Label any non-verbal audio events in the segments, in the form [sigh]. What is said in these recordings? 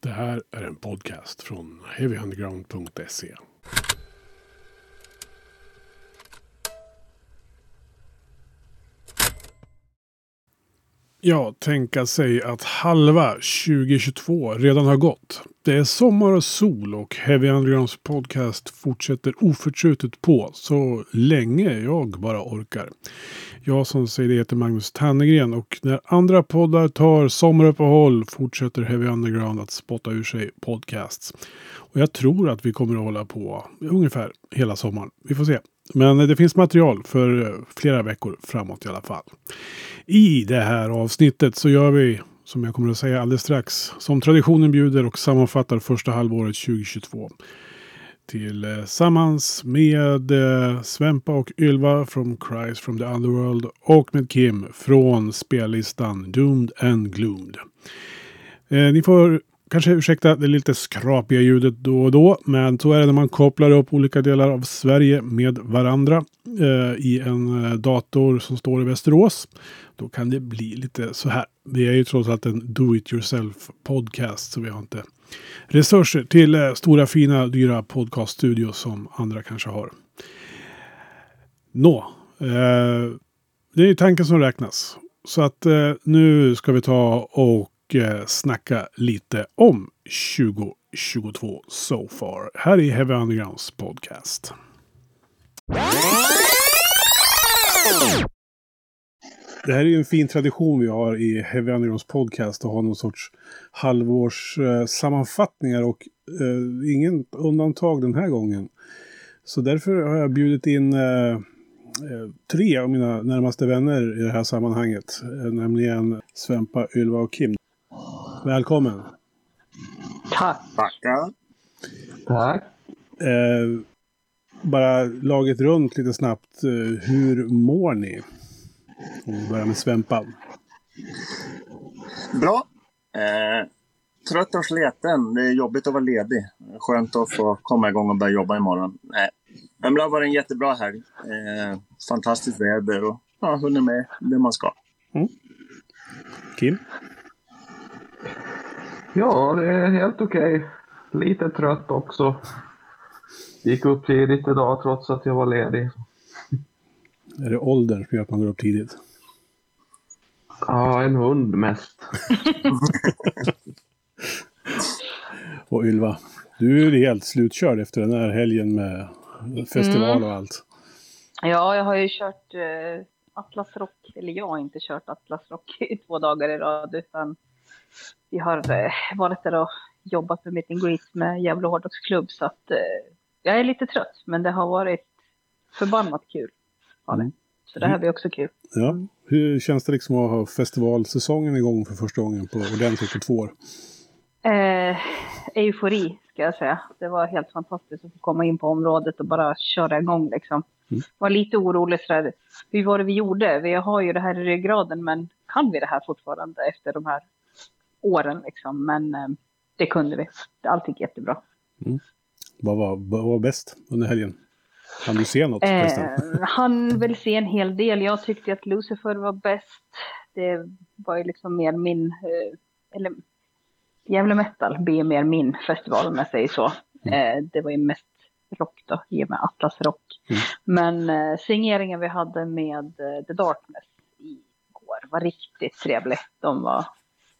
Det här är en podcast från heavyunderground.se. Ja, tänka sig att halva 2022 redan har gått. Det är sommar och sol och Heavy Undergrounds podcast fortsätter oförtrutet på så länge jag bara orkar. Jag som säger det heter Magnus Tannegren och när andra poddar tar sommaruppehåll fortsätter Heavy Underground att spotta ur sig podcasts. Och jag tror att vi kommer att hålla på ungefär hela sommaren. Vi får se. Men det finns material för eh, flera veckor framåt i alla fall. I det här avsnittet så gör vi, som jag kommer att säga alldeles strax, som traditionen bjuder och sammanfattar första halvåret 2022. Tillsammans eh, med eh, Svempa och Ylva från Cries from the Underworld och med Kim från spellistan Doomed and Gloomed. Eh, ni får kanske ursäkta det lite skrapiga ljudet då och då. Men så är det när man kopplar upp olika delar av Sverige med varandra eh, i en eh, dator som står i Västerås. Då kan det bli lite så här. Vi är ju trots allt en do it yourself podcast så vi har inte resurser till eh, stora fina dyra podcaststudios som andra kanske har. Nå, eh, det är ju tanken som räknas. Så att eh, nu ska vi ta och och eh, snacka lite om 2022 so far. Här i Heavy Undergrounds podcast. Det här är ju en fin tradition vi har i Heavy Undergrounds podcast att ha någon sorts halvårssammanfattningar eh, och eh, ingen undantag den här gången. Så därför har jag bjudit in eh, eh tre av mina närmaste vänner i det här sammanhanget. Eh, nämligen Svempa, Ylva och Kim. Välkommen! Tack! Tackar! Tack! Eh, bara laget runt lite snabbt. Eh, hur mår ni? Om vi börjar med Svempa. Bra! Eh, trött och sliten. Det är jobbigt att vara ledig. Skönt att få komma igång och börja jobba imorgon. Eh, men det har varit en jättebra helg. Eh, fantastiskt väder och ja, hunnit med det man ska. Mm. Kim? Ja, det är helt okej. Okay. Lite trött också. Gick upp tidigt idag trots att jag var ledig. Är det åldern som gör att man går upp tidigt? Ja, en hund mest. [laughs] och Ylva, du är helt slutkörd efter den här helgen med festival mm. och allt. Ja, jag har ju kört eh, Atlas Rock, eller jag har inte kört Atlas Rock i två dagar i rad, utan vi har eh, varit där och jobbat med meet and greet med Gävle hårdrocksklubb så att eh, jag är lite trött men det har varit förbannat kul. Mm. Så det här blir också kul. Ja. Hur känns det liksom att ha festivalsäsongen igång för första gången på ordentligt på två år? Eh, eufori ska jag säga. Det var helt fantastiskt att få komma in på området och bara köra igång liksom. Mm. Var lite orolig sådär. Hur var det vi gjorde? Vi har ju det här i ryggraden men kan vi det här fortfarande efter de här åren liksom. Men eh, det kunde vi. Allt gick jättebra. Mm. Vad, var, vad var bäst under helgen? Kan du se något? Eh, han [laughs] vill se en hel del. Jag tyckte att Lucifer var bäst. Det var ju liksom mer min, eh, eller Gävle Metal blir mer min festival om jag säger så. Mm. Eh, det var ju mest rock då, i och med Atlas Rock. Mm. Men eh, signeringen vi hade med eh, The Darkness igår var riktigt trevlig. De var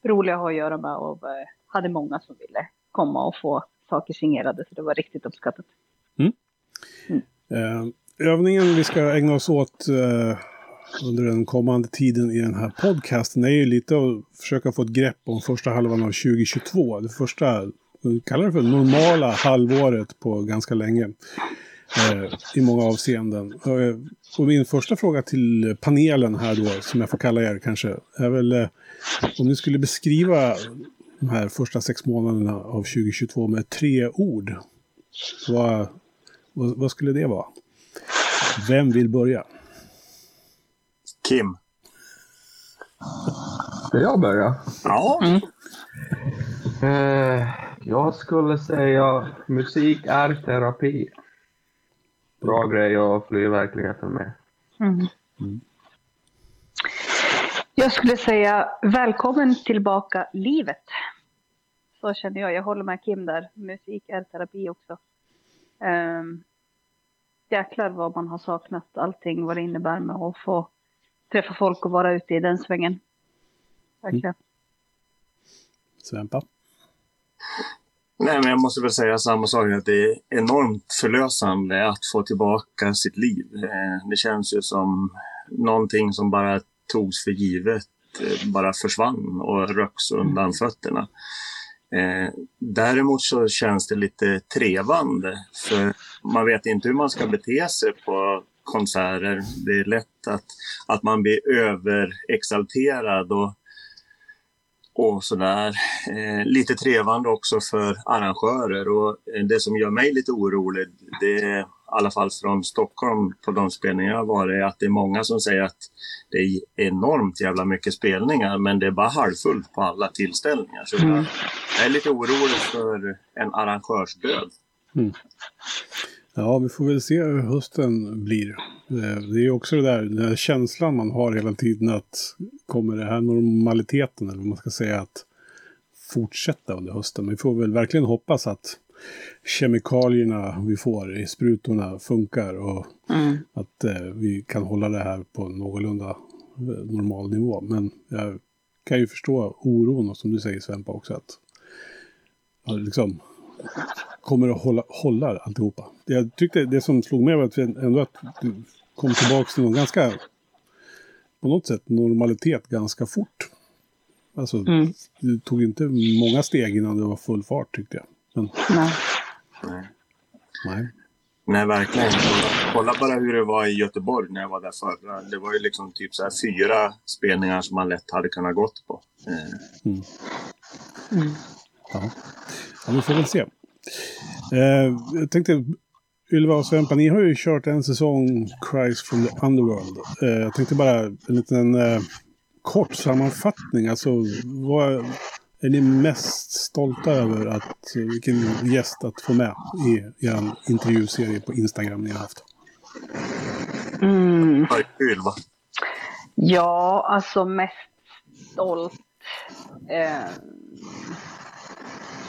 roliga att ha att göra med och eh, hade många som ville komma och få saker signerade. Så det var riktigt uppskattat. Mm. Mm. Eh, övningen vi ska ägna oss åt eh, under den kommande tiden i den här podcasten är ju lite att försöka få ett grepp om första halvan av 2022. Det första, kallar det för normala halvåret på ganska länge. Eh, I många avseenden. Eh, och min första fråga till panelen här då, som jag får kalla er kanske, är väl eh, om ni skulle beskriva de här första sex månaderna av 2022 med tre ord. Vad, vad, vad skulle det vara? Vem vill börja? Kim. Ska jag börja? Ja. Mm. Eh, jag skulle säga musik är terapi. Bra grej att fly verkligheten med. Mm. Mm. Jag skulle säga välkommen tillbaka livet. så känner jag. Jag håller med Kim där. Musik är terapi också. Um, jäklar vad man har saknat allting, vad det innebär med att få träffa folk och vara ute i den svängen. Verkligen. Mm. Svempa? Nej, men jag måste väl säga samma sak, att det är enormt förlösande att få tillbaka sitt liv. Eh, det känns ju som någonting som bara togs för givet, eh, bara försvann och röks undan fötterna. Eh, däremot så känns det lite trevande, för man vet inte hur man ska bete sig på konserter. Det är lätt att, att man blir överexalterad och och sådär. Eh, lite trevande också för arrangörer och eh, det som gör mig lite orolig, det är i alla fall från Stockholm på de spelningar jag har varit, är att det är många som säger att det är enormt jävla mycket spelningar men det är bara halvfullt på alla tillställningar. Så mm. jag är lite orolig för en arrangörsdöd. Mm. Ja, vi får väl se hur hösten blir. Eh, det är också det där, den där känslan man har hela tiden att kommer det här normaliteten, eller vad man ska säga, att fortsätta under hösten. Men vi får väl verkligen hoppas att kemikalierna vi får i sprutorna funkar och mm. att eh, vi kan hålla det här på någorlunda eh, normal nivå. Men jag kan ju förstå oron och som du säger Svempa också att liksom, kommer att hålla, hålla alltihopa. Jag tyckte det som slog mig var att ändå att du kom tillbaka till någon ganska, på något sätt, normalitet ganska fort. Alltså, mm. du tog inte många steg innan det var full fart tyckte jag. Men... Nej. Nej. Nej. verkligen. Kolla bara hur det var i Göteborg när jag var där förra. Det var ju liksom typ så här fyra spelningar som man lätt hade kunnat gått på. Mm. Mm. Ja. Vi får väl se. Eh, jag tänkte, Ylva och Svempa, ni har ju kört en säsong Christ from the Underworld. Eh, jag tänkte bara en liten eh, kort sammanfattning. Alltså, vad är ni mest stolta över att, vilken gäst att få med i er intervjuserie på Instagram ni har haft? Mm. Ylva. Ja, alltså mest stolt. Eh,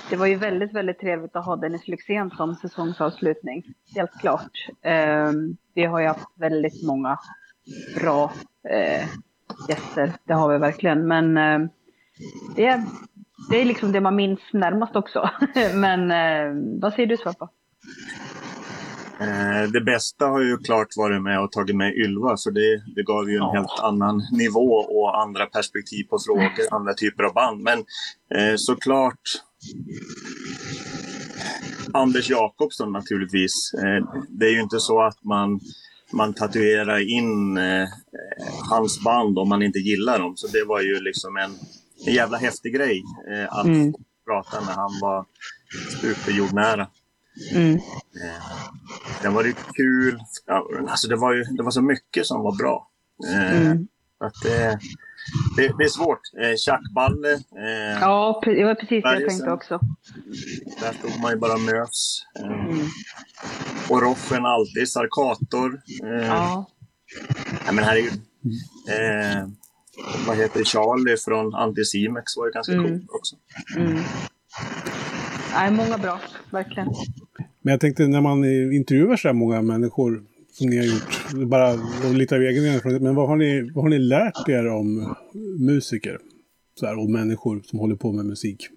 det var ju väldigt, väldigt trevligt att ha Dennis Lyxzén som säsongsavslutning. Helt klart. Eh, vi har ju haft väldigt många bra eh, gäster. Det har vi verkligen. Men eh, det, är, det är liksom det man minns närmast också. [laughs] Men eh, vad säger du Svappa? Eh, det bästa har ju klart varit med och tagit med Ylva för det, det gav ju en ja. helt annan nivå och andra perspektiv på frågor, andra typer av band. Men eh, såklart Anders Jakobsson naturligtvis. Eh, det är ju inte så att man, man tatuerar in eh, hans band om man inte gillar dem. Så det var ju liksom en, en jävla häftig grej eh, att mm. prata när han var superjordnära. Mm. Eh, det var ju kul. Ja, alltså det, var ju, det var så mycket som var bra. Eh, mm. Att det, det, det, är svårt. Eh, tjackballe. Eh, ja, det var precis det jag tänkte också. Där stod man ju bara mös. Eh, mm. Och Roffen alltid, Sarkator. Eh, ja. Nej, men herregud. Eh, vad heter? Charlie från Anticimex var ju ganska mm. cool också. Mm. Nej, många bra, verkligen. Men jag tänkte när man intervjuar så här många människor som ni har gjort, bara lite av egen erfarenhet, men vad har, ni, vad har ni lärt er om musiker? Så här, och människor som håller på med musik?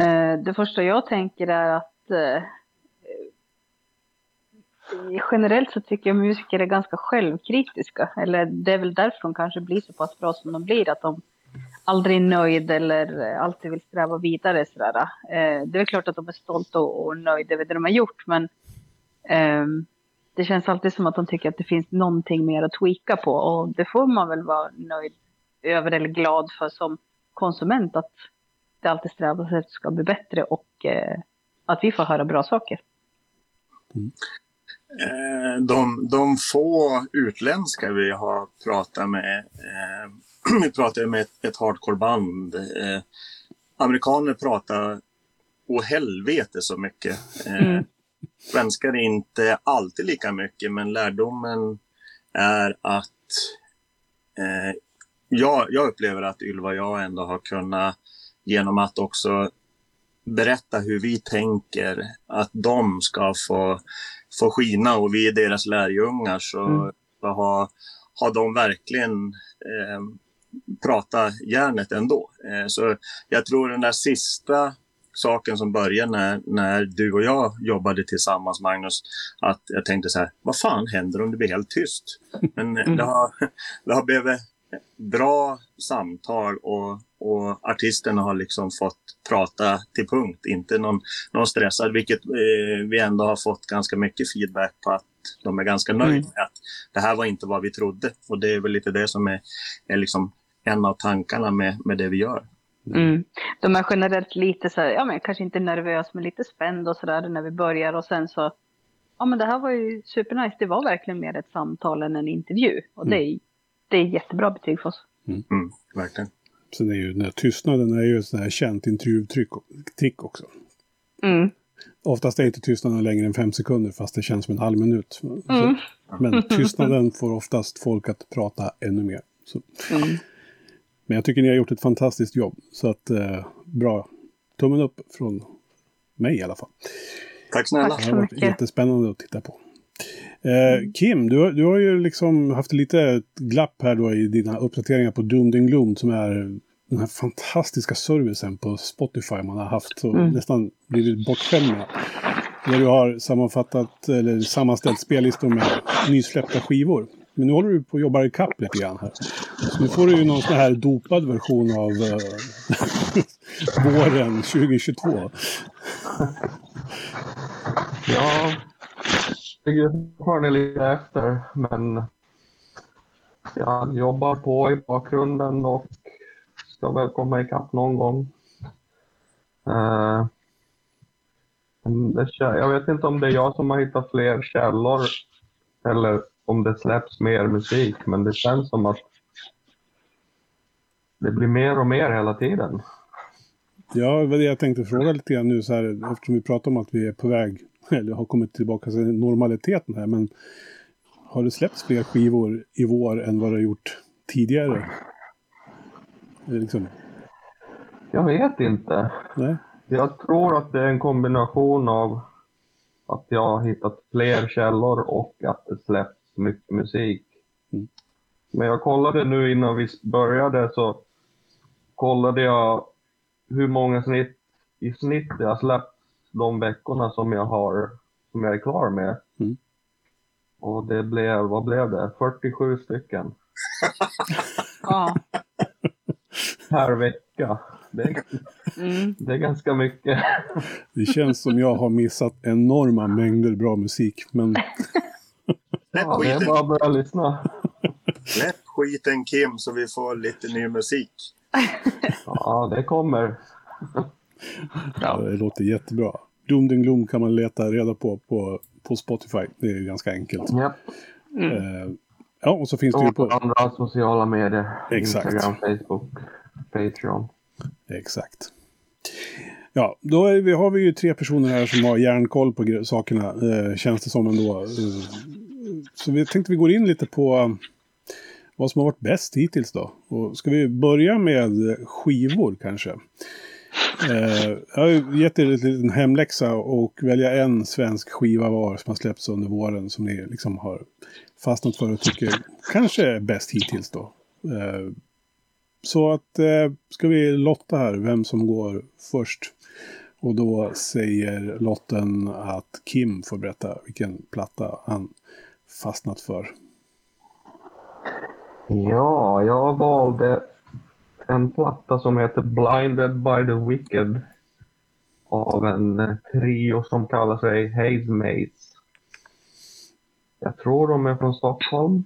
Eh, det första jag tänker är att eh, generellt så tycker jag musiker är ganska självkritiska. Eller det är väl därför de kanske blir så pass bra som de blir. Att de aldrig är nöjda eller alltid vill sträva vidare. Sådär. Eh, det är klart att de är stolta och nöjda över det de har gjort. Men det känns alltid som att de tycker att det finns någonting mer att tweaka på och det får man väl vara nöjd över eller glad för som konsument att det alltid strävas efter ska bli bättre och uh, att vi får höra bra saker. Mm. De, de få utländska vi har pratat med, eh, [clears throat] vi pratade med ett, ett hardcoreband. Eh, amerikaner pratar å helvete så mycket. Eh, mm. Svenskar inte alltid lika mycket, men lärdomen är att eh, jag, jag upplever att Ylva och jag ändå har kunnat genom att också berätta hur vi tänker att de ska få, få skina och vi är deras lärjungar så mm. ha, ha de verkligen eh, prata järnet ändå. Eh, så jag tror den där sista saken som började när, när du och jag jobbade tillsammans, Magnus, att jag tänkte så här, vad fan händer om det blir helt tyst? Men mm. det, har, [laughs] det har blivit bra samtal och, och artisterna har liksom fått prata till punkt, inte någon, någon stressad, vilket eh, vi ändå har fått ganska mycket feedback på att de är ganska nöjda mm. med att det här var inte vad vi trodde. Och det är väl lite det som är, är liksom en av tankarna med, med det vi gör. Mm. De är generellt lite så här, ja men kanske inte nervös men lite spänd och sådär när vi börjar och sen så, ja men det här var ju supernice, det var verkligen mer ett samtal än en intervju och mm. det, är, det är jättebra betyg för oss. Mm. Mm, verkligen. Sen är ju den här tystnaden är ju ett sånt här känt intervjutrick också. Mm. Oftast är inte tystnaden längre än fem sekunder fast det känns som en halv minut. Mm. Men tystnaden får oftast folk att prata ännu mer. Mm. Men jag tycker ni har gjort ett fantastiskt jobb. Så att eh, bra. Tummen upp från mig i alla fall. Tack snälla. Tack så det har varit jättespännande att titta på. Eh, Kim, du, du har ju liksom haft lite glapp här då i dina uppdateringar på Dunding Gloom som är den här fantastiska servicen på Spotify man har haft och mm. nästan blivit bortskämd med. Där du har sammanfattat eller sammanställt spellistor med nysläppta skivor. Men nu håller du på att jobba ikapp lite grann här. Så nu får du ju någon sån här dopad version av uh, [laughs] våren 2022. ja, jag har lite efter, men jag jobbar på i bakgrunden och ska väl komma ikapp någon gång. Uh, jag vet inte om det är jag som har hittat fler källor eller om det släpps mer musik, men det känns som att det blir mer och mer hela tiden. Ja, det jag tänkte fråga lite grann nu så här, eftersom vi pratar om att vi är på väg, [laughs] eller har kommit tillbaka till normaliteten här, men har det släppts fler skivor i vår än vad det har gjort tidigare? Liksom... Jag vet inte. Nej. Jag tror att det är en kombination av att jag har hittat fler källor och att det släpps mycket musik. Mm. Men jag kollade nu innan vi började så kollade jag hur många snitt i snitt jag släppt de veckorna som jag har som jag är klar med. Mm. Och det blev, vad blev det? 47 stycken. [laughs] ja. Per vecka. Det är, mm. det är ganska mycket. det känns som jag har missat enorma mängder bra musik. Men [laughs] ja, det är bara att börja lyssna. Släpp skiten Kim så vi får lite ny musik. ja, det kommer. ja, det låter jättebra. Doom Gloom kan man leta reda på, på på Spotify. Det är ganska enkelt. Ja. Mm. Uh, ja, och så finns och det ju på... andra sociala medier. Exakt. Instagram, Facebook, Patreon. Exakt. Ja, då vi, har vi ju tre personer här som har järnkoll på sakerna, eh, känns det som ändå. Eh, så vi tänkte vi går in lite på eh, vad som har varit bäst hittills då. Och ska vi börja med skivor kanske? Eh, jag har gett er en liten hemläxa och välja en svensk skiva var som har släppts under våren som ni liksom har fastnat för och tycker kanske är bäst hittills då. Eh, så att eh, ska vi lotta här vem som går först. Och då säger lotten att Kim får berätta vilken platta han fastnat för? Ja, jag valde en platta som heter Blinded by the Wicked av en trio som kallar sig Haze Mates. Jag tror de är från Stockholm.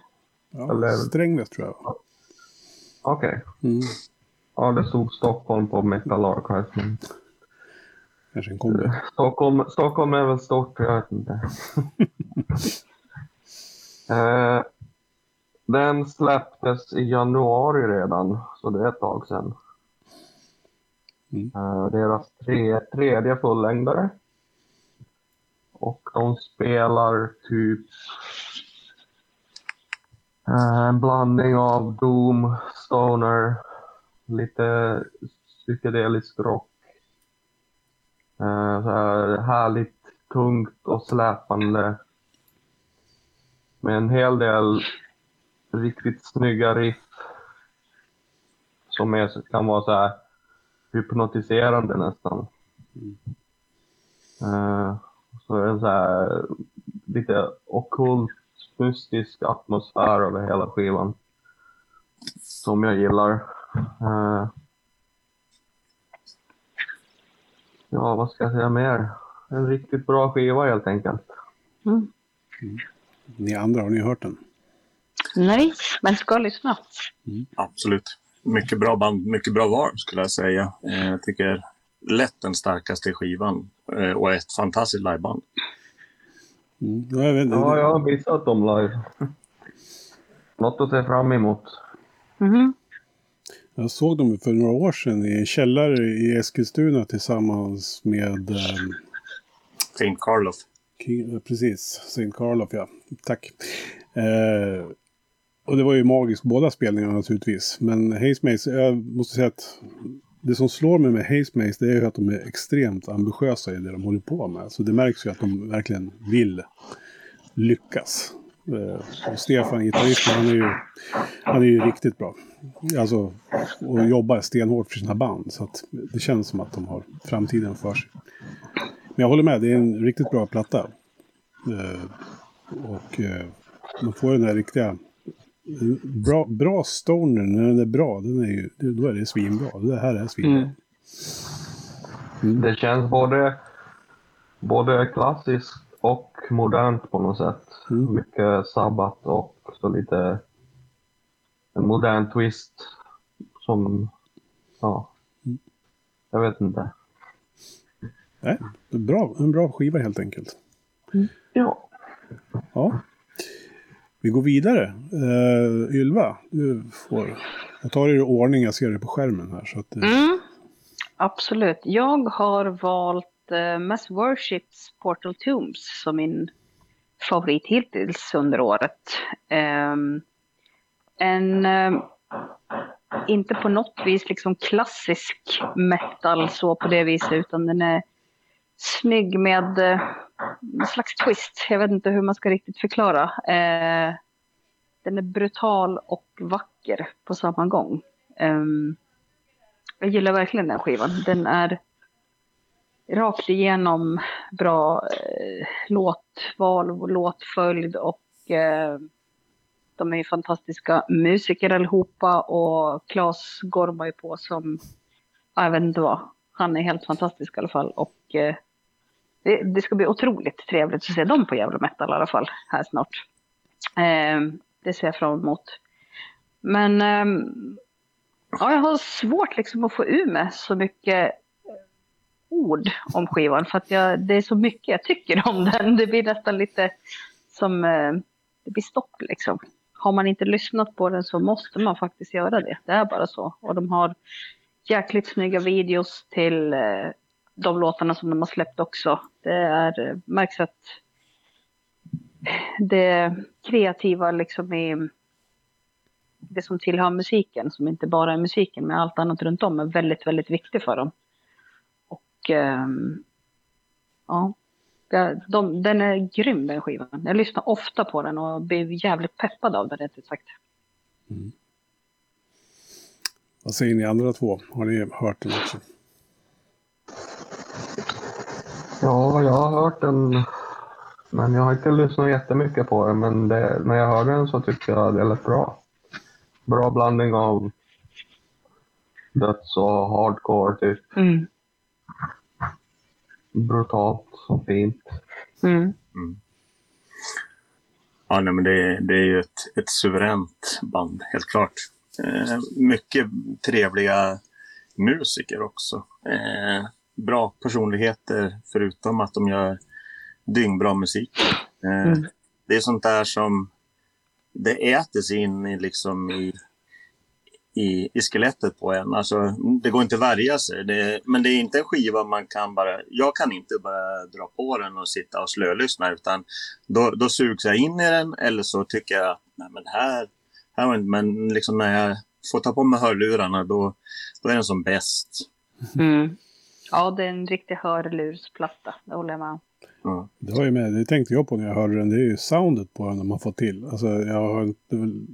Ja, Eller... Strängnäs tror jag. Okej. Okay. Mm. Ja, det stod Stockholm på Metal Archives. Men... Kanske en kombi. Stockholm, Stockholm är väl stort, jag vet inte. [laughs] Eh, den släpptes i januari redan, så det är ett tag sedan. Mm. Eh, deras tre, tredje fullängdare. Och de spelar typ eh, en blandning av Doom, Stoner, lite psykedelisk rock. Eh, så här härligt tungt och släpande. Med en hel del riktigt snygga riff. Som är, kan vara så här hypnotiserande nästan. Uh, så är det så här lite okult, mystisk atmosfär över hela skivan. Som jag gillar. Uh, ja, vad ska jag säga mer? En riktigt bra skiva helt enkelt. Mm. Mm. Ni andra, har ni hört den? Nej, men ska lyssna. Mm. Absolut. Mycket bra band, mycket bra var skulle jag säga. Eh, jag tycker lätt den starkaste skivan eh, och ett fantastiskt liveband. Mm. Ja, jag, vet, ja, jag har missat dem live. Något att se fram emot. Mm. Jag såg dem för några år sedan i en källare i Eskilstuna tillsammans med... Eh, Saint Carlof. Precis, St. Carlof ja. Tack. Eh, och det var ju magiskt båda spelningarna naturligtvis. Men Hazemaze, jag måste säga att det som slår mig med Hazemaze det är ju att de är extremt ambitiösa i det de håller på med. Så det märks ju att de verkligen vill lyckas. Eh, och Stefan, gitarristen, han är ju, han är ju riktigt bra. Alltså, och jobbar stenhårt för sina band. Så att det känns som att de har framtiden för sig. Men jag håller med, det är en riktigt bra platta. Eh, och eh, man får den där riktiga Bra, bra stoner, när den är bra, den är ju, då är det svinbra. Det här är svinbra. Mm. Mm. Det känns både, både klassiskt och modernt på något sätt. Mm. Mycket sabbat och så lite en modern twist som, ja, mm. jag vet inte. Nej, bra, en bra skiva helt enkelt. Mm. Ja. Ja. Vi går vidare. Uh, Ylva, du får... Jag tar er i ordning, jag ser det på skärmen här. Så att, uh... mm, absolut. Jag har valt uh, Mass Worships Portal Tombs som min favorit hittills under året. Um, en, uh, inte på något vis liksom klassisk metal så på det viset, utan den är snygg med eh, en slags twist. Jag vet inte hur man ska riktigt förklara. Eh, den är brutal och vacker på samma gång. Eh, jag gillar verkligen den skivan. Den är rakt igenom bra eh, låtval och låtföljd och eh, de är ju fantastiska musiker allihopa och Claes gormar ju på som, jag vet inte vad, han är helt fantastisk i alla fall och eh, det, det, ska bli otroligt trevligt att se dem på Gävle Metal i alla fall här snart. Eh, det ser jag fram emot. Men eh, ja, jag har svårt liksom att få ur mig så mycket ord om skivan för att jag, det är så mycket jag tycker om den. Det blir nästan lite som, eh, det blir stopp liksom. Har man inte lyssnat på den så måste man faktiskt göra det. Det är bara så. Och de har jäkligt snygga videos till eh, de låtarna som de har släppt också. Det är, eh, märks att det kreativa liksom i det som tillhör musiken, som inte bara är musiken, men allt annat runt om är väldigt, väldigt viktigt för dem. Och ehm, ja, de, den är grym den skivan. Jag lyssnar ofta på den och blir jävligt peppad av den rätt ut sagt. Mm. Vad säger ni andra två? Har ni hört den också? Ja, jag har hört den. Men jag har inte lyssnat jättemycket på den. Men det, när jag hörde den så tyckte jag det lät bra. Bra blandning av döds och hardcore typ. Mm. Brutalt och fint. Mm. Mm. Ja, nej, men det, det är ju ett, ett suveränt band, helt klart. Eh, mycket trevliga musiker också. Eh, bra personligheter förutom att de gör dyngbra musik. Eh, mm. Det är sånt där som det äter sig in i, liksom i, i, i skelettet på en. Alltså, det går inte att värja sig. Det, men det är inte en skiva man kan bara... Jag kan inte bara dra på den och sitta och slölyssna utan då, då sugs jag in i den eller så tycker jag att nej, men här, här. Men liksom när jag får ta på mig hörlurarna då, då är den som bäst. Mm. Ja, det är en riktig hörlursplatta, det håller jag med om. Ja. Det var ju med, det tänkte jag på när jag hörde den. Det är ju soundet på den man får till. Alltså jag har inte, väl-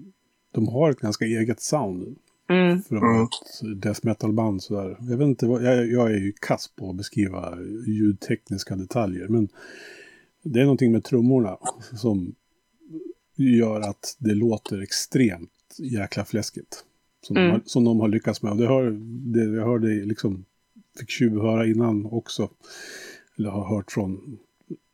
de har ett ganska eget sound. Mm. För att vara Mm. ett death metal-band sådär. Jag vet inte, vad, jag, jag är ju kass på att beskriva ljudtekniska detaljer. Men det är någonting med trummorna som gör att det låter extremt jäkla fläskigt. Som, de, Mm. har, som de har lyckats med. Det, har, det jag hörde liksom, fick tjuvhöra innan också. Eller har hört från,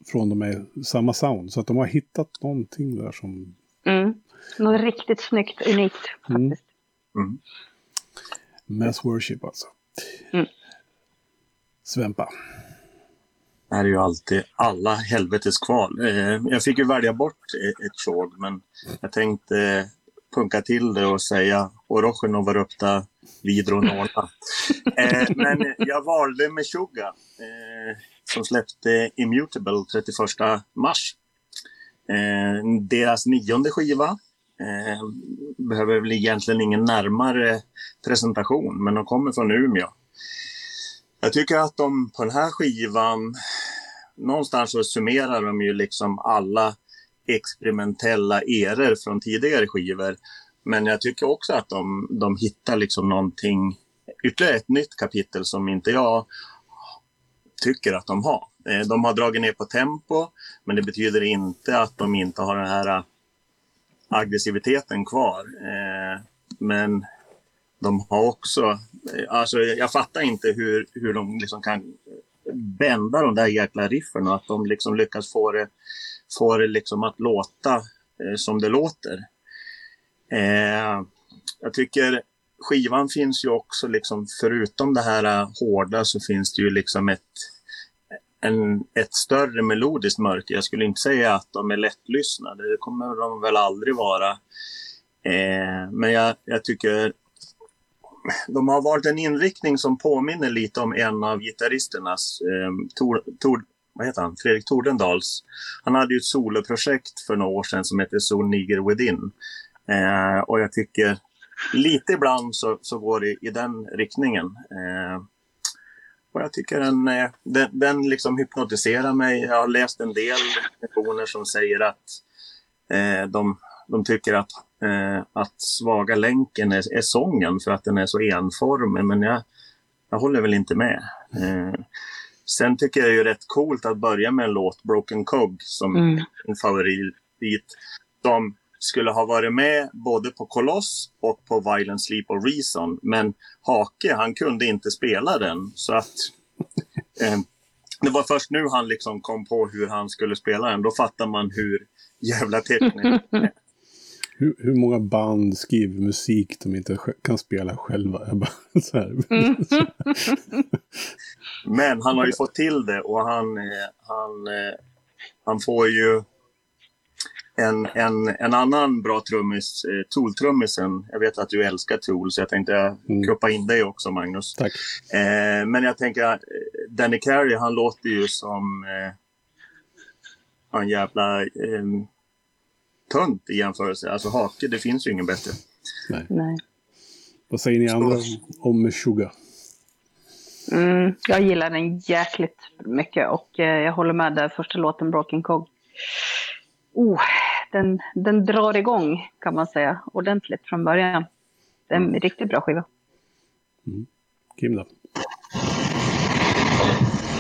från dem med samma sound. Så att de har hittat någonting där som... Mm. Något riktigt snyggt, unikt Mm. faktiskt. Mm. Mass worship alltså. Mm. Svempa. Det här är ju alltid alla helvetes kval. Eh, Jag fick ju välja bort ett tjog, men jag tänkte punka till det och säga och Varupta, Vidro Nola. Eh, Men jag valde Meshuggah eh, som släppte Immutable 31 mars. Eh, Deras nionde skiva. Eh, Behöver väl egentligen ingen närmare presentation, men de kommer från Umeå. Jag tycker att de på den här skivan, någonstans så summerar de ju liksom alla experimentella eror från tidigare skivor. Men jag tycker också att de, de hittar liksom någonting, ytterligare ett nytt kapitel som inte jag tycker att de har. Eh, de har dragit ner på tempo, men det betyder inte att de inte har den här eh, aggressiviteten kvar. Eh, men de har också, alltså jag fattar inte hur, hur de liksom kan bända de där jäkla riffen och att de liksom lyckas få det, få det liksom att låta som det låter. Eh, jag tycker skivan finns ju också liksom, förutom det här eh, hårda så finns det ju liksom ett, en, ett större melodiskt mörker. Jag skulle inte säga att de är lättlyssnade, det kommer de väl aldrig vara. Eh, men jag, jag tycker de har valt en inriktning som påminner lite om en av gitarristernas, eh, Tor, Tor, vad heter han? Fredrik Tordendals. Han hade ju ett soloprojekt för några år sedan som heter Soul Nigger Within. Eh, och jag tycker lite ibland så, så går det i den riktningen. Eh, och jag tycker den, eh, den, den liksom hypnotiserar mig. Jag har läst en del recensioner som säger att eh, de, de tycker att, eh, att svaga länken är, är sången för att den är så enformig. Men jag, jag håller väl inte med. Eh, sen tycker jag är rätt coolt att börja med en låt, Broken Cog, som Mm. en favorit. Som skulle ha varit med både på Koloss och på Violent Sleep och Reason. Men Hake, han kunde inte spela den. Så att [laughs] eh, det var först nu han liksom kom på hur han skulle spela den. Då fattar man hur jävla tekniskt [laughs] Hur, hur många band skriver musik de inte kan spela själva? [laughs] Men han har ju fått till det och han, eh, han, eh, han får ju en, en, en annan bra trummis, eh, Tool-trummisen. Jag vet att du älskar Tool så jag tänkte Mm. kuppa in dig också Magnus. Tack. Eh, men jag tänker, eh, Danny Carey han låter ju som eh, en jävla eh, tunt i jämförelse. Alltså Hake, det finns ju ingen bättre. Nej. Vad säger ni andra om Meshuggah? Mm, jag gillar den jäkligt mycket och eh, jag håller med där första låten Broken Cog. Oh, den, den drar igång kan man säga ordentligt från början. Det är en riktigt bra skiva. Kim då?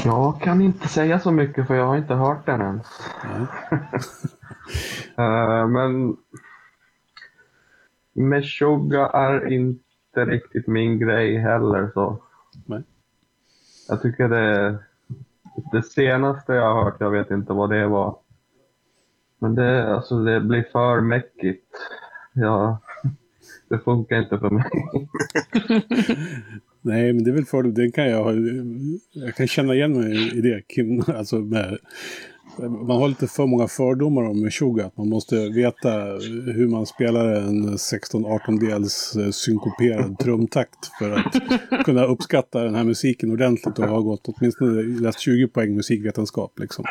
Jag kan inte säga så mycket för jag har inte hört den ens. [laughs] Ja. Eh, men Meshuggah är inte riktigt min grej heller så. Nej. Jag tycker det, det senaste jag har hört, jag vet inte vad det var. Men det, alltså det blir för mäckigt. Ja, det funkar inte för mig. [laughs] Nej, men det är väl för det kan jag. Jag kan känna igen mig i det, Kim. [laughs] Alltså med, man har lite för många fördomar om Meshuggah. Att man måste veta hur man spelar en 16-18 dels eh, synkoperad trumtakt för att kunna uppskatta den här musiken ordentligt och ha gått åtminstone läst 20 poäng musikvetenskap. Liksom.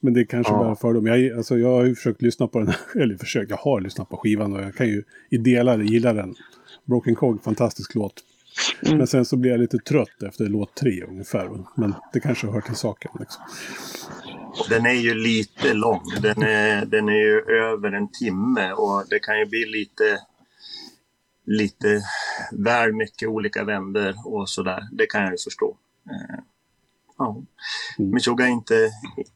Men det är kanske Ja. bara fördom. Jag, alltså, jag har ju försökt lyssna på den här, [laughs] eller försökt, jag har lyssnat på skivan och jag kan ju i delar gilla den. Broken Cog, fantastisk låt. Mm. Men sen så blir jag lite trött efter låt tre ungefär. Men det kanske hör till saken. Liksom. Den är ju lite lång. Den är, den är ju över en timme och det kan ju bli lite lite väl mycket olika vänder och sådär. Det kan jag ju förstå. Eh, ja. Mm. Meshuggah är inte...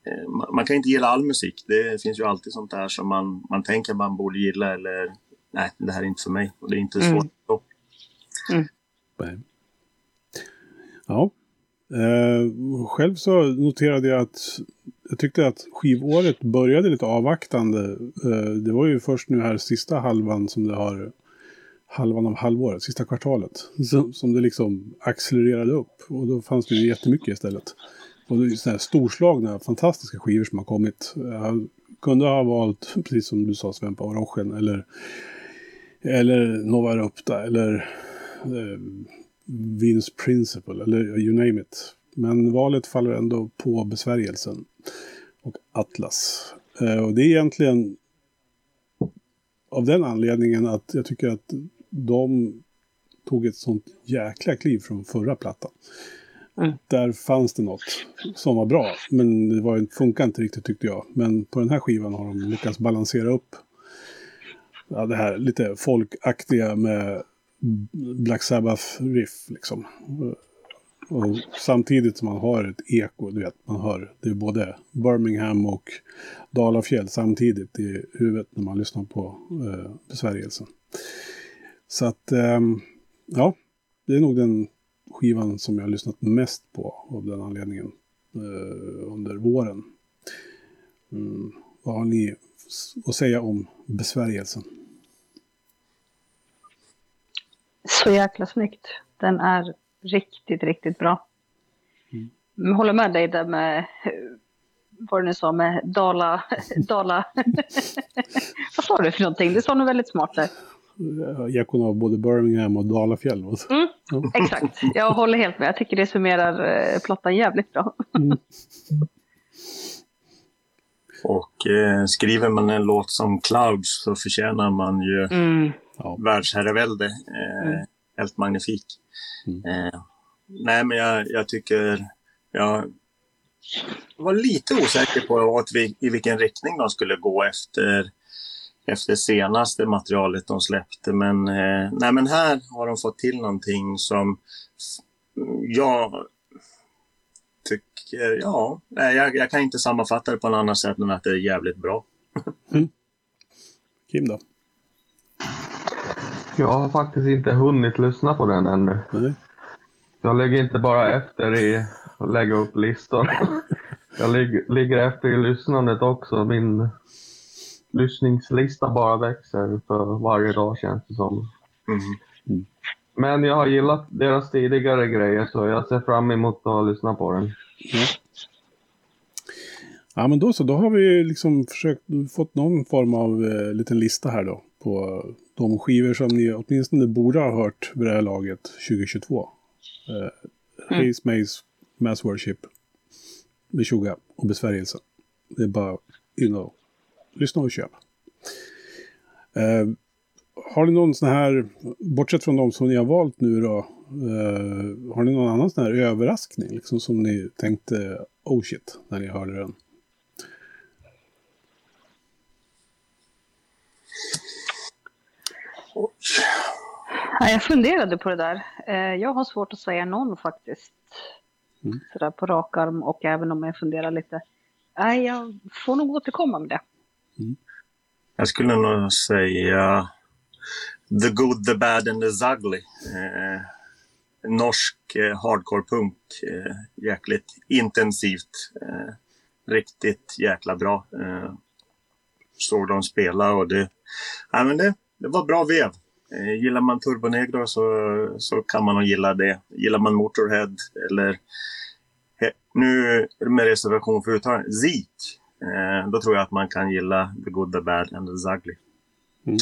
Eh, man kan inte gilla all musik. Det finns ju alltid sånt där som man, man tänker man borde gilla eller nej, det här är inte för mig. Och det är inte mm. svårt. Mm. Mm. Ja. Eh, själv så noterade jag att jag tyckte att skivåret började lite avvaktande. Eh, det var ju först nu här sista halvan som det har halvan av halvåret, sista kvartalet. Som, som det liksom accelererade upp. Och då fanns det ju jättemycket istället. Och det är sådana här storslagna, fantastiska skivor som har kommit. Jag kunde ha valt, precis som du sa, Sven Paul Rochen eller, eller Nova Rupta eller eh, Venus Principle eller you name it. Men valet faller ändå på besvärjelsen och Atlas. Eh, och det är egentligen av den anledningen att jag tycker att de tog ett sånt jäkla kliv från förra plattan. Mm. Där fanns det något som var bra, men det var, funkade inte riktigt tyckte jag. Men på den här skivan har de lyckats balansera upp ja, det här lite folkaktiga med Black Sabbath-riff. Liksom. Och samtidigt som man har ett eko, du vet, man hör det är både Birmingham och Dalafjäll samtidigt i huvudet när man lyssnar på eh, besvärjelsen. Så att, eh, ja, det är nog den skivan som jag har lyssnat mest på av den anledningen eh, under våren. Mm, vad har ni att säga om besvärjelsen? Så jäkla snyggt. Den är riktigt, riktigt bra. Mm. Jag håller med dig där med vad du nu sa med Dala... [laughs] Dala. [laughs] vad sa du för någonting? Det sa nog väldigt smart där ekon av både Birmingham och Dalafjäll. Mm. Exakt, jag håller helt med. Jag tycker det summerar eh, plattan jävligt bra. Mm. Och eh, skriver man en låt som Clouds så förtjänar man ju mm. världsherravälde. Eh, mm. Helt magnifik. Mm. Eh, nej, men jag, jag tycker... Jag var lite osäker på att vi, i vilken riktning de skulle gå efter efter senaste materialet de släppte. Men, eh, nej, men här har de fått till någonting som jag tycker, ja, jag, jag kan inte sammanfatta det på något annat sätt än att det är jävligt bra. mm. Kim då? Jag har faktiskt inte hunnit lyssna på den ännu. Mm. Jag ligger inte bara efter i att lägga upp listan. Jag ligger efter i lyssnandet också. Min lyssningslista bara växer för varje dag känns det som. Mm. Mm. Men jag har gillat deras tidigare grejer så jag ser fram emot att lyssna på den. Mm. Ja men då så, då har vi liksom försökt fått någon form av eh, liten lista här då. På de skivor som ni åtminstone borde ha hört vid det här laget 2022. Eh, mm. Haze Maze, Mass Worship, Meshuggah och Besvärjelse. Det är bara, you know, lyssna och köp. Eh, har ni någon sån här, bortsett från de som ni har valt nu då, eh, har ni någon annan sån här överraskning liksom som ni tänkte, oh shit, när ni hörde den? Jag funderade på det där. Eh, jag har svårt att säga någon faktiskt. Mm. Sådär på rak arm och även om jag funderar lite. Nej, jag får nog återkomma med det. Mm. Jag skulle nog säga The Good, The Bad and The Ugly. Eh, norsk eh, hardcore-punk. Eh, jäkligt intensivt. Eh, riktigt jäkla bra. Eh, såg de spela och det, ja, men det, det var bra vev. Eh, gillar man Turbonegro så, så kan man nog gilla det. Gillar man Motorhead eller nu med reservation för uttalandet, Zik Eh, då tror jag att man kan gilla The Good, The Bad and The Ugly. Mm.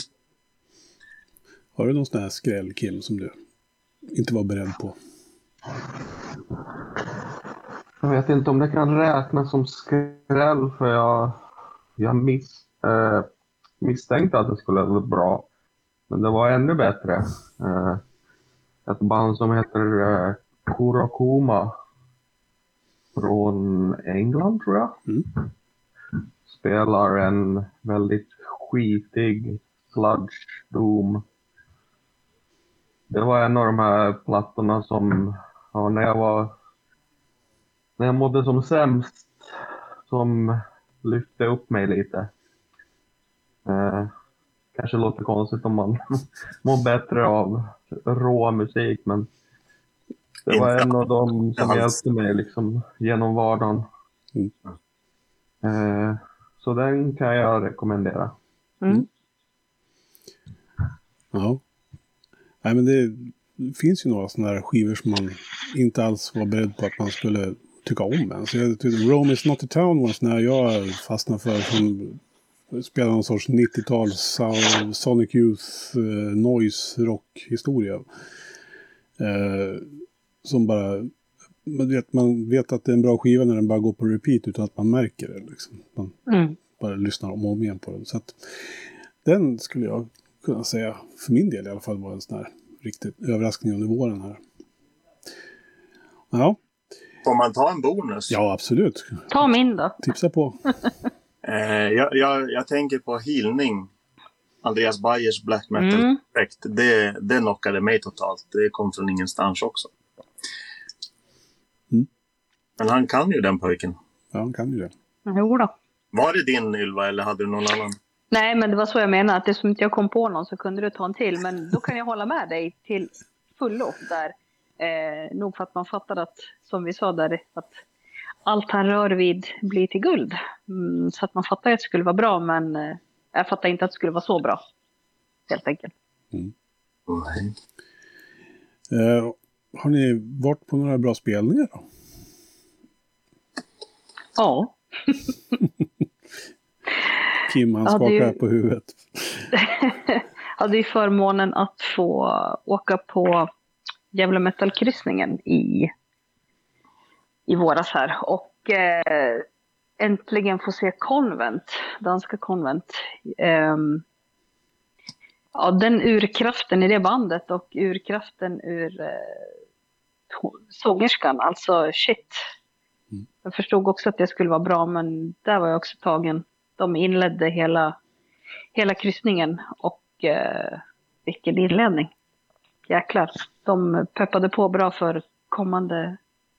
Har du någon sån här skräll, Kim, som du inte var beredd på? Jag vet inte om det kan räknas som skräll, för jag, jag miss, eh, misstänkte att det skulle vara bra. Men det var ännu bättre. Eh, ett band som heter uh, Kurokuma från England tror jag. Mm. Spelar en väldigt skitig sludge doom. Det var en av de här plattorna som, ja, när jag var, när jag mådde som sämst, som lyfte upp mig lite. Eh, kanske låter konstigt om man [laughs] mår bättre av rå musik, men det var en av dem som hjälpte mig liksom genom vardagen. Mm. Eh, så den kan jag rekommendera. Mm. Ja. Nej, men det finns ju några sådana här skivor som man inte alls var beredd på att man skulle tycka om jag tyckte Rome is not a town var en sån här jag fastnade för som spelar någon sorts 90-tals Sonic Youth eh, noise rock historia. Eh, som bara man vet, man vet att det är en bra skiva när den bara går på repeat utan att man märker det. Liksom. Man Mm. bara lyssnar om och om igen på den. Så att, den skulle jag kunna säga, för min del i alla fall, var en sån här riktig överraskning under våren här. Ja, Får man ta en bonus? ja absolut. Ta min då. Tipsa på. [laughs] Eh, jag, jag, jag tänker på Hilning. Andreas Bayers black metal Mm. projekt. Det, det knockade mig totalt. Det kom från ingenstans också. Mm. Men han kan ju den pojken. Ja, han kan ju det. Jo då. Var det din Ylva eller hade du någon annan? Nej, men det var så jag menade. Att eftersom inte jag kom på någon så kunde du ta en till. Men då kan jag hålla med dig till fullo där. Eh, nog för att man fattade att, som vi sa där, att allt han rör vid blir till guld. Mm, så att man fattar att det skulle vara bra, men eh, jag fattar inte att det skulle vara så bra. Helt enkelt. Nej. Eh, har ni varit på några bra spelningar då? Ja. [laughs] Kim, han skakar ju- på huvudet. [laughs] hade ju förmånen att få åka på Gävle Metal-kryssningen i, i våras här. Och eh, äntligen få se Convent, danska Convent. Ehm, ja, den urkraften i det bandet och urkraften ur eh, sångerskan, alltså shit. Mm. Jag förstod också att det skulle vara bra, men där var jag också tagen. De inledde hela, hela kryssningen och eh, vilken inledning. Jäklar. De peppade på bra för kommande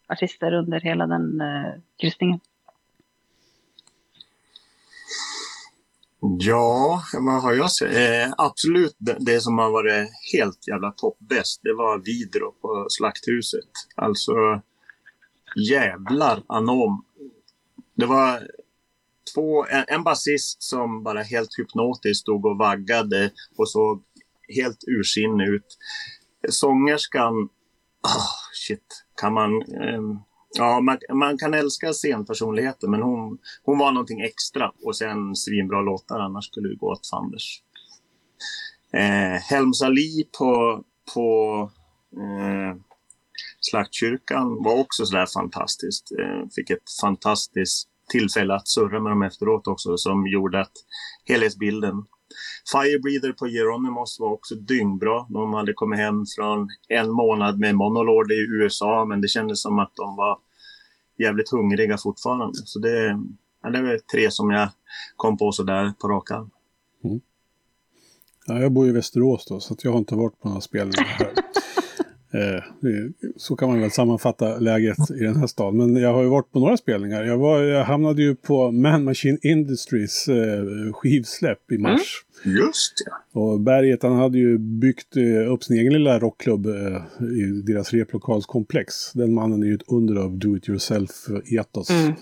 artister under hela den eh, kryssningen. Ja, vad har jag sett? Eh, absolut det, det som har varit helt jävla toppbäst, det var Vidro på Slakthuset. Alltså, jävlar anom. Det var två, en, en basist som bara helt hypnotiskt stod och vaggade och såg helt ursinnig ut. Sångerskan, oh, shit, kan man... ehm, ja, man, man kan älska scenpersonligheter, men hon, hon var någonting extra. Och sen svinbra låtar, annars skulle det gå åt fanders. Eh, Helms Ali på, på eh, Slaktkyrkan var också sådär fantastiskt. Eh, fick ett fantastiskt tillfälle att surra med dem efteråt också som gjorde att helhetsbilden. Firebreather på Geronimos var också dyngbra. De hade kommit hem från en månad med Monolord i USA men det kändes som att de var jävligt hungriga fortfarande. Så det, ja, det var tre som jag kom på sådär på rak arm. Mm. Ja, jag bor i Västerås då, så att jag har inte varit på några spelningar här eh, det- så kan man väl sammanfatta läget i den här staden. Men jag har ju varit på några spelningar. Jag, var, jag hamnade ju på Man Machine Industries eh, skivsläpp i mars. Just ja. Och Berget han hade ju byggt eh, upp sin egen lilla rockklubb eh, i deras replokalskomplex. Den mannen är ju ett under av do-it-yourself-etos. Mm.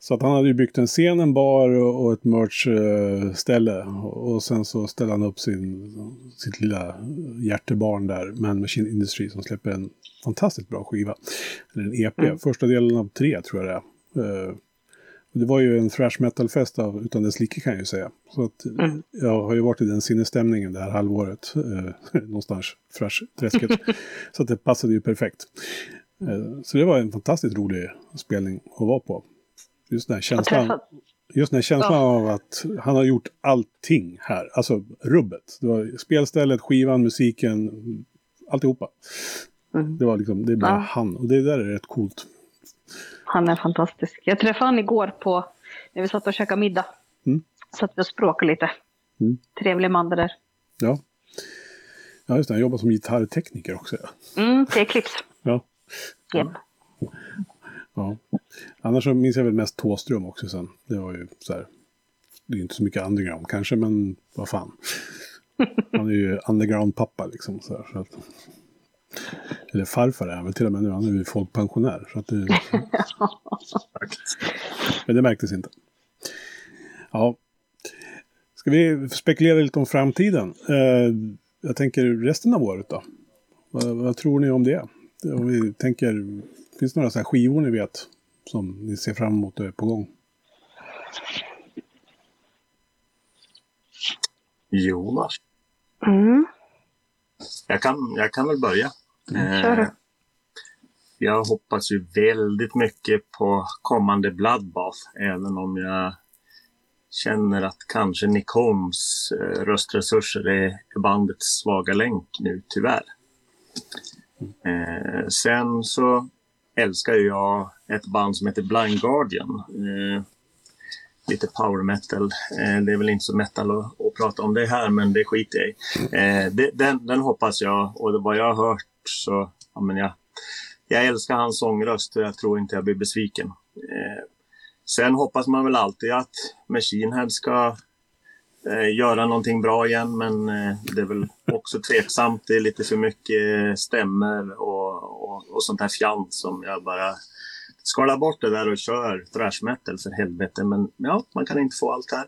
Så att han hade ju byggt en scen, en bar och ett merch-ställe. Och sen så ställde han upp sin, sitt lilla hjärtebarn där, Man Machine Industry, som släpper en fantastiskt bra skiva. Eller en EP, Mm. första delen av tre tror jag det är. Eh, det var ju en thrash metal-fest utan dess like kan jag ju säga. Så att Mm. jag har ju varit i den sinnesstämningen det här halvåret. Eh, [laughs] någonstans thrash-träsket. [laughs] så att det passade ju perfekt. Eh, så det var en fantastiskt rolig spelning att vara på. Just den här känslan, just den känslan Ja. av att han har gjort allting här. Alltså rubbet. Det var spelstället, skivan, musiken, alltihopa. Mm. Det var liksom, det är bara Ja. han. Och det där är rätt coolt. Han är fantastisk. Jag träffade honom igår på, när vi satt och käkade middag. Mm. Satt vi och språkade lite. Mm. Trevlig man det där. Ja. Ja, just det. Han jobbar som gitarrtekniker också. Ja. Mm, är Eclipse. ja. Japp. ja. Annars så minns jag väl mest Tåström också sen. Det var ju så här. Det är inte så mycket underground kanske, men vad fan. [laughs] Han är ju underground-pappa liksom. Så här, så att, eller farfar är han väl till och med nu. Han är ju folkpensionär. Så att det, [laughs] men det märktes inte. Ja. Ska vi spekulera lite om framtiden? Eh, jag tänker resten av året då? Vad, vad tror ni om det? Om vi tänker, finns det några så här skivor ni vet som ni ser fram emot och är på gång? Jonas. Mm. Jag kan, jag kan väl börja. Kör du. Eh, jag hoppas ju väldigt mycket på kommande Bloodbath, även om jag känner att kanske Nick Holmes eh, röstresurser är är bandets svaga länk nu, tyvärr. Eh, sen så älskar ju jag ett band som heter Blind Guardian. Eh, lite power metal. Eh, det är väl inte så metal att, att prata om det här, men det skiter jag i. Eh, det, den, den hoppas jag, och vad jag har hört så, ja men jag, jag älskar hans sångröst och jag tror inte jag blir besviken. Eh, sen hoppas man väl alltid att Machine Head ska eh, göra någonting bra igen, men eh, det är väl också tveksamt. Det är lite för mycket eh, stämmer och, och, och sånt här fjant som jag bara skala bort det där och kör thrash metal för helvete. Men ja, man kan inte få allt här.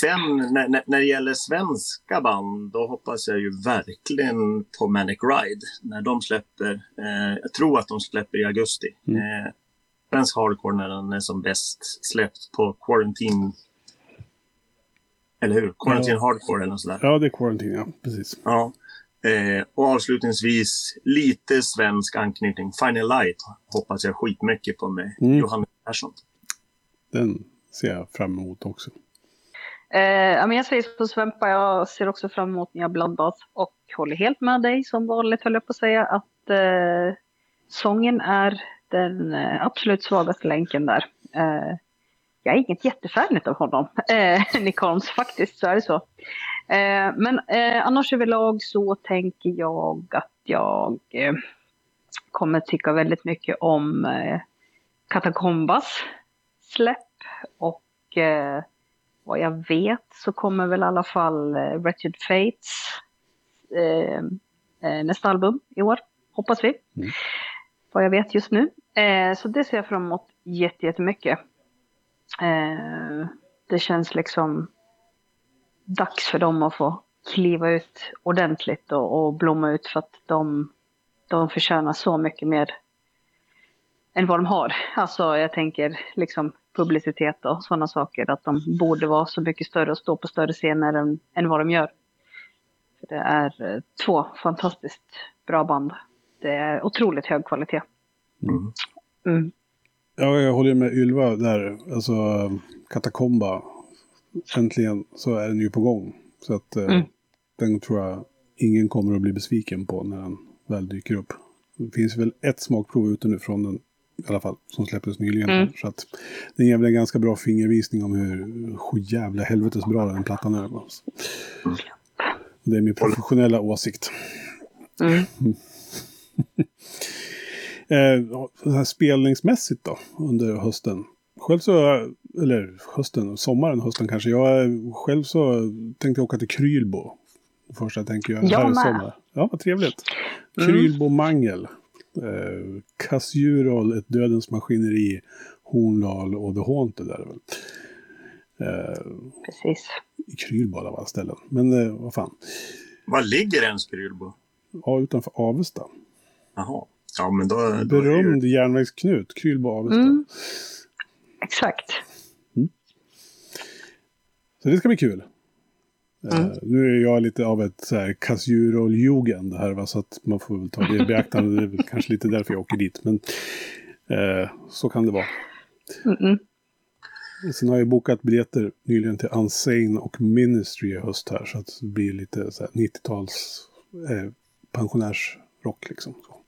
Sen när, när, när det gäller svenska band, då hoppas jag ju verkligen på Manic Ride. När de släpper, eh, jag tror att de släpper i augusti. Mm. Eh, svensk hardcore när den är som bäst släppt på Quarantine. Eller hur? Quarantine Ja. Hardcore eller något sådär. Ja, det är Quarantine, ja. Precis. Ja. Eh, och avslutningsvis lite svensk anknytning. Final Light hoppas jag skitmycket på med Mm. Johannes Persson. Den ser jag fram emot också. Eh, ja, men jag säger som Svempa, jag ser också fram emot nya Bloodbath och håller helt med dig som vanligt höll jag på att säga att eh, sången är den eh, absolut svagaste länken där. Eh, jag är inget jättefan av honom, eh, [laughs] Nick Holmes faktiskt, så är det så. Eh, men eh, annars överlag så tänker jag att jag eh, kommer tycka väldigt mycket om eh, Katakombas släpp och eh, vad jag vet så kommer väl i alla fall eh, Wretched Fates eh, eh, nästa album i år, hoppas vi. Mm. Vad jag vet just nu. Så det ser jag fram emot jätte- jättemycket. Eh, det känns liksom dags för dem att få kliva ut ordentligt och, och blomma ut för att de, de förtjänar så mycket mer än vad de har. Alltså jag tänker liksom publicitet och sådana saker. Att de borde vara så mycket större och stå på större scener än, än vad de gör. För det är eh, två fantastiskt bra band. Det är otroligt hög kvalitet. Mm. Mm. Ja, jag håller med Ylva där. Alltså, Katakomba. Äntligen så är den ju på gång. Så att eh, Mm. den tror jag ingen kommer att bli besviken på när den väl dyker upp. Det finns väl ett smakprov ute nu från den i alla fall, som släpptes nyligen. Mm. Så att den ger väl en ganska bra fingervisning om hur jävla helvetes bra den plattan är. Alltså. Det är min professionella åsikt. Mm. [laughs] Eh, spelningsmässigt då, under hösten. Själv så, eller hösten, sommaren, hösten kanske. Jag själv så tänkte jag åka till Krylbo. Det första jag tänker göra Jag här i sommar. Ja, vad trevligt. Mm. Krylbo Mangel. Eh, Kasjurol, Ett Dödens Maskineri, Horndal och The Haunted är det väl. Eh, Precis. I Krylbo av alla ställen. Men eh, vad fan. Var ligger ens Krylbo? Ja, utanför Avesta. Jaha. Ja, men då... det ju- Berömd järnvägsknut, Krylbo Avesta. Mm. Exakt. Så det ska bli kul. Mm. Eh, nu är jag lite av ett så här va, så att man får väl ta det i [laughs] beaktande. Det är väl kanske lite därför jag åker dit. Men eh, så kan det vara. Mm-mm. Sen har jag bokat biljetter nyligen till Unsane och Ministry i höst här. Så att det blir lite så här 90-tals eh, pensionärsrock liksom. Så.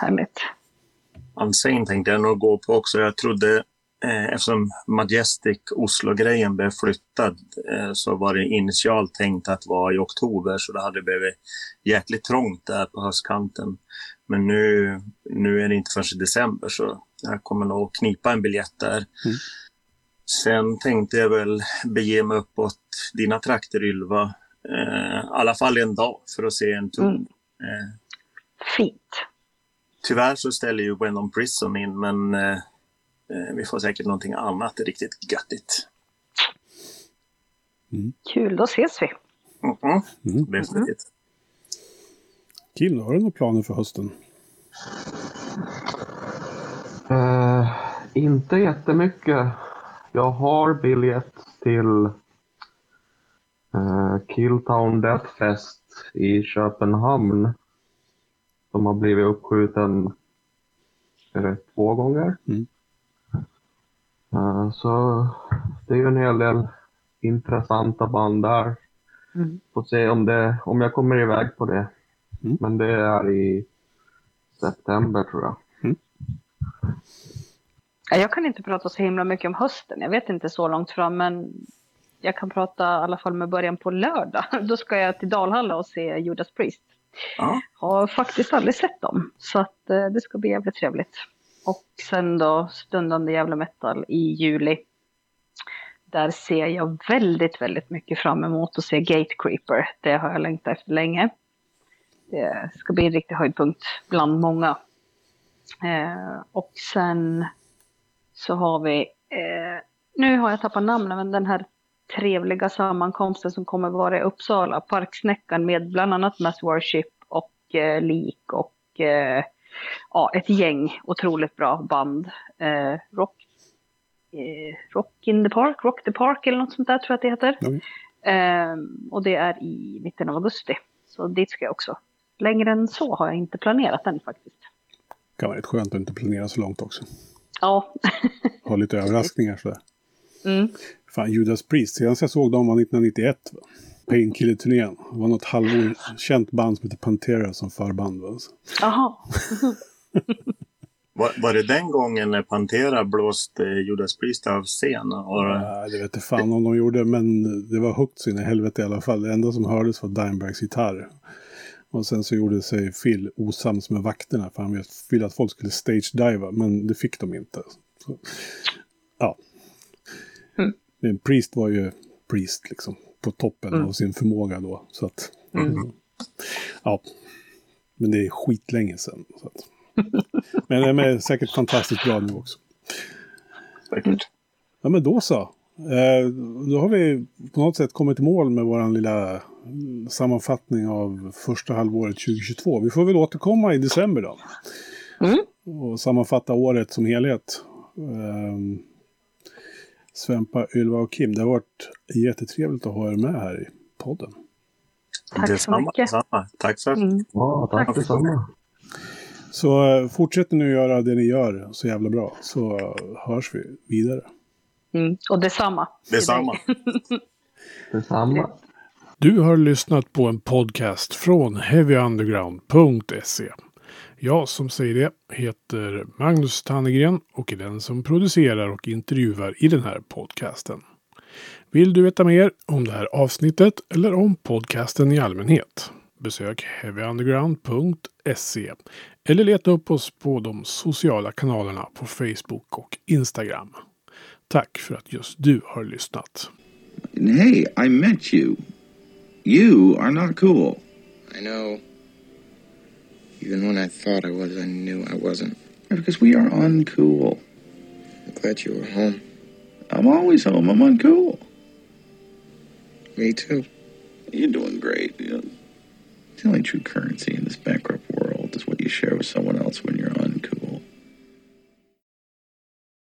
Härligt. Unsane tänkte jag nog gå på också. Jag trodde eftersom Majestic Oslo-grejen blev flyttad eh, så var det initialt tänkt att vara i oktober så det hade blivit jäkligt trångt där på höstkanten. Men nu, nu är det inte förrän i december så jag kommer nog knipa en biljett där. Mm. Sen tänkte jag väl bege mig uppåt dina trakter Ylva. Eh, I alla fall en dag för att se en ton. Mm. Eh, Fint. Tyvärr så ställer ju When on Prison in, men eh, eh, vi får säkert någonting annat riktigt göttigt. Kul, då ses vi. Mhm. Mm. Definitivt. Kim, har du några planer för hösten? Eh, inte jättemycket. Jag har biljett till eh, Killtown Death Fest i Köpenhamn. Som har blivit uppskjuten eh, två gånger. Mm. Eh, så det är ju en hel del intressanta band där. Mm. Får se om, det, om jag kommer iväg på det. Mm. Men det är i september tror jag. Ja, Jag kan inte prata så himla mycket om hösten. Jag vet inte så långt fram, men jag kan prata i alla fall med början på lördag. [laughs] Då ska jag till Dalhalla och se Judas Priest. Ja. Har faktiskt aldrig sett dem, så att eh, det ska bli jävligt trevligt. Och sen då stundande jävla metal i juli. Där ser jag väldigt, väldigt mycket fram emot att se Gate Creeper. Det har jag längtat efter länge. Det ska bli en riktig höjdpunkt bland många. Eh, och sen så har vi, eh, nu har jag tappat namnet, men den här trevliga sammankomsten som kommer vara i Uppsala, Parksnäckan med bland annat Mass Worship och eh, Lik och eh, ja, ett gäng otroligt bra band. Eh, rock, eh, rock in the Park, Rock the Park eller något sånt där tror jag att det heter. Okej. Eh, och det är i mitten av augusti. Så dit ska jag också. Längre än så har jag inte planerat än faktiskt. Det kan vara rätt skönt att inte planera så långt också. Ja. [laughs] Ha lite överraskningar sådär. Mm. Fan, Judas Priest. Senast jag såg dem var 1991. va? Painkiller-turnén. Det var något halvkänt band som heter Pantera som förband. Jaha. [laughs] Var, var det den gången när Pantera blåste Judas Priest av scen? Och, Nej, det vet inte fan om de gjorde, men det var högt så in i helvete i alla fall. Det enda som hördes var Dimebacks gitarr. Och sen så gjorde sig Phil osams med vakterna för han ville att folk skulle stage-diva, men det fick de inte. Så, ja. Mm. Men Priest var ju Priest liksom, på toppen Mm. av sin förmåga då. Så att, Mm. [laughs] ja. Men det är skitlänge sedan. Så att. [laughs] Men de är säkert fantastiskt bra nu också. säkert. Ja men då så. Eh, då har vi på något sätt kommit i mål med vår lilla mm, sammanfattning av första halvåret 2022. Vi får väl återkomma i december då. Mm. Och sammanfatta året som helhet. Eh, Svempa, Ylva och Kim, det har varit jättetrevligt att ha er med här i podden. Tack så Detsamma, mycket. detsamma. Tack för Mm. Ja, tack, Tack. detsamma. Så eh, fortsätt nu göra det ni gör så jävla bra. Så hörs vi vidare. Mm. Och detsamma. detsamma. [laughs] Detsamma. Du har lyssnat på en podcast från heavyunderground.se. Jag som säger det heter Magnus Tannegren och är den som producerar och intervjuar i den här podcasten. Vill du veta mer om det här avsnittet eller om podcasten i allmänhet? Besök heavyunderground.se eller leta upp oss på de sociala kanalerna på Facebook och Instagram. Tack för att just du har lyssnat. Hey, I met you. You are not cool. I know. Even when I thought I was, I knew I wasn't. Because we are uncool. I'm glad you were home. I'm always home. I'm uncool. Me too. You're doing great. You know, the only true currency in this bankrupt world is what you share with someone else when you're